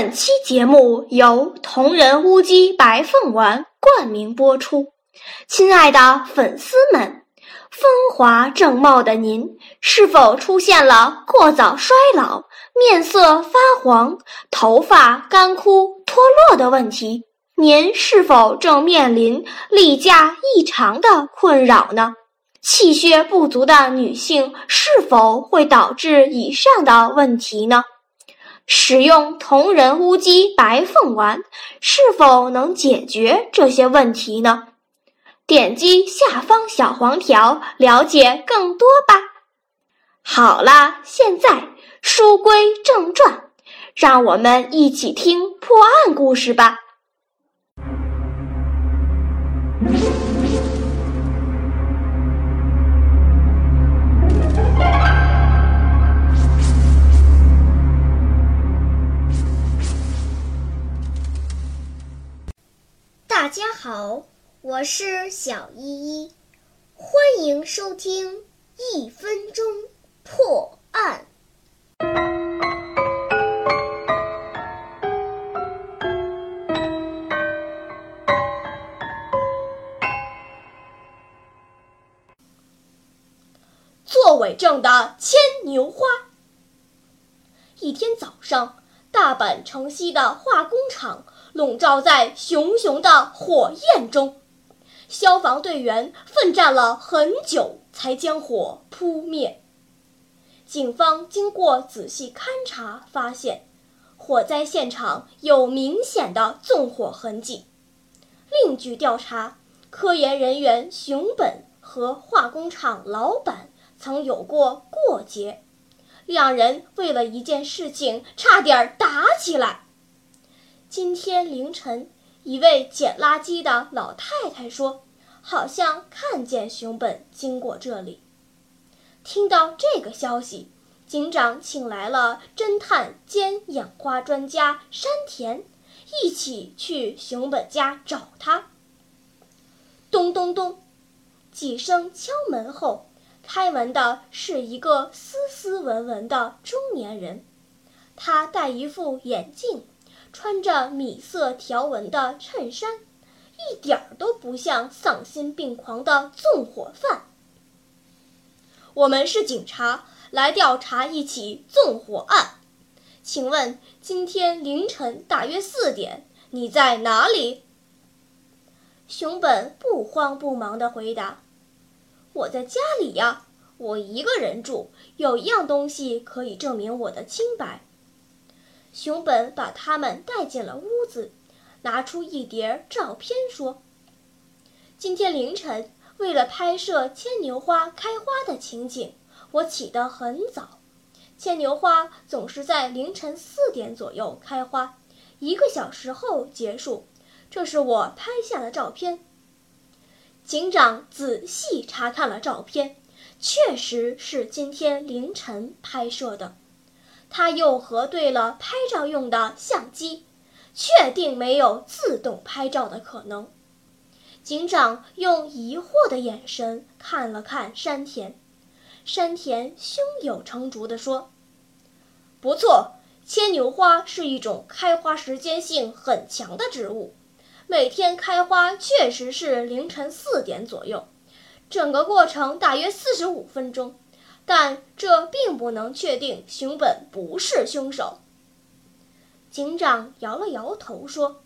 本期节目由同仁乌鸡白凤丸冠名播出。亲爱的粉丝们，风华正茂的您，是否出现了过早衰老、面色发黄、头发干枯脱落的问题？您是否正面临例假异常的困扰呢？气血不足的女性是否会导致以上的问题呢？使用同人乌鸡白凤丸是否能解决这些问题呢？点击下方小黄条了解更多吧。好啦，现在书归正传，让我们一起听破案故事吧。好，我是小依依，欢迎收听一分钟破案。做伪证的牵牛花。一天早上，大阪城西的化工厂。笼罩在熊熊的火焰中，消防队员奋战了很久，才将火扑灭。警方经过仔细勘查，发现火灾现场有明显的纵火痕迹。另据调查，科研人员熊本和化工厂老板曾有过过节，两人为了一件事情差点打起来。今天凌晨，一位捡垃圾的老太太说：“好像看见熊本经过这里。”听到这个消息，警长请来了侦探兼养花专家山田，一起去熊本家找他。咚咚咚，几声敲门后，开门的是一个斯斯文文的中年人，他戴一副眼镜。穿着米色条纹的衬衫，一点儿都不像丧心病狂的纵火犯。我们是警察，来调查一起纵火案。请问今天凌晨大约四点，你在哪里？熊本不慌不忙地回答：“我在家里呀，我一个人住。有一样东西可以证明我的清白。”熊本把他们带进了屋子，拿出一叠照片，说：“今天凌晨，为了拍摄牵牛花开花的情景，我起得很早。牵牛花总是在凌晨四点左右开花，一个小时后结束。这是我拍下的照片。”警长仔细查看了照片，确实是今天凌晨拍摄的。他又核对了拍照用的相机，确定没有自动拍照的可能。警长用疑惑的眼神看了看山田，山田胸有成竹地说：“不错，牵牛花是一种开花时间性很强的植物，每天开花确实是凌晨四点左右，整个过程大约四十五分钟。”但这并不能确定熊本不是凶手。警长摇了摇头说：“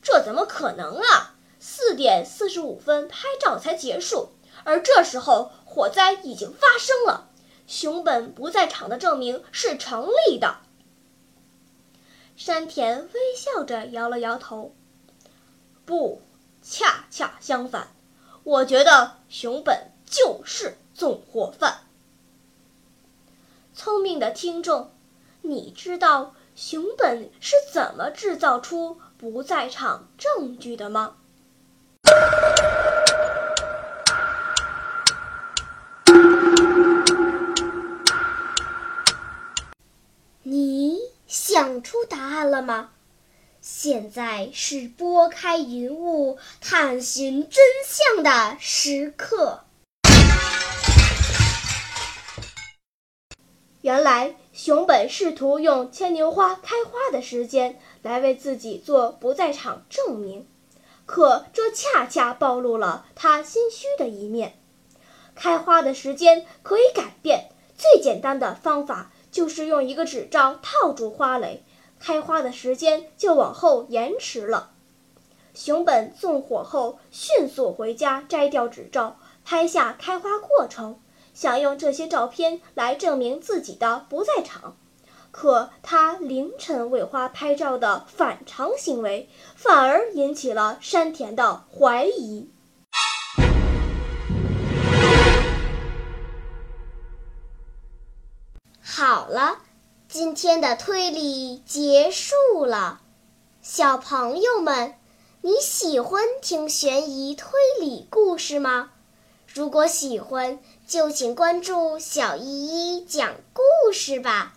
这怎么可能啊？四点四十五分拍照才结束，而这时候火灾已经发生了，熊本不在场的证明是成立的。”山田微笑着摇了摇头：“不，恰恰相反，我觉得熊本就是纵火犯。”聪明的听众，你知道熊本是怎么制造出不在场证据的吗？你想出答案了吗？现在是拨开云雾探寻真相的时刻。原来熊本试图用牵牛花开花的时间来为自己做不在场证明，可这恰恰暴露了他心虚的一面。开花的时间可以改变，最简单的方法就是用一个纸罩套住花蕾，开花的时间就往后延迟了。熊本纵火后迅速回家摘掉纸罩，拍下开花过程。想用这些照片来证明自己的不在场，可他凌晨为花拍照的反常行为，反而引起了山田的怀疑。好了，今天的推理结束了，小朋友们，你喜欢听悬疑推理故事吗？如果喜欢，就请关注小依依讲故事吧。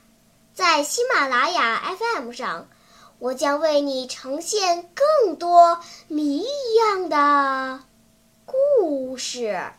在喜马拉雅 FM 上，我将为你呈现更多谜一样的故事。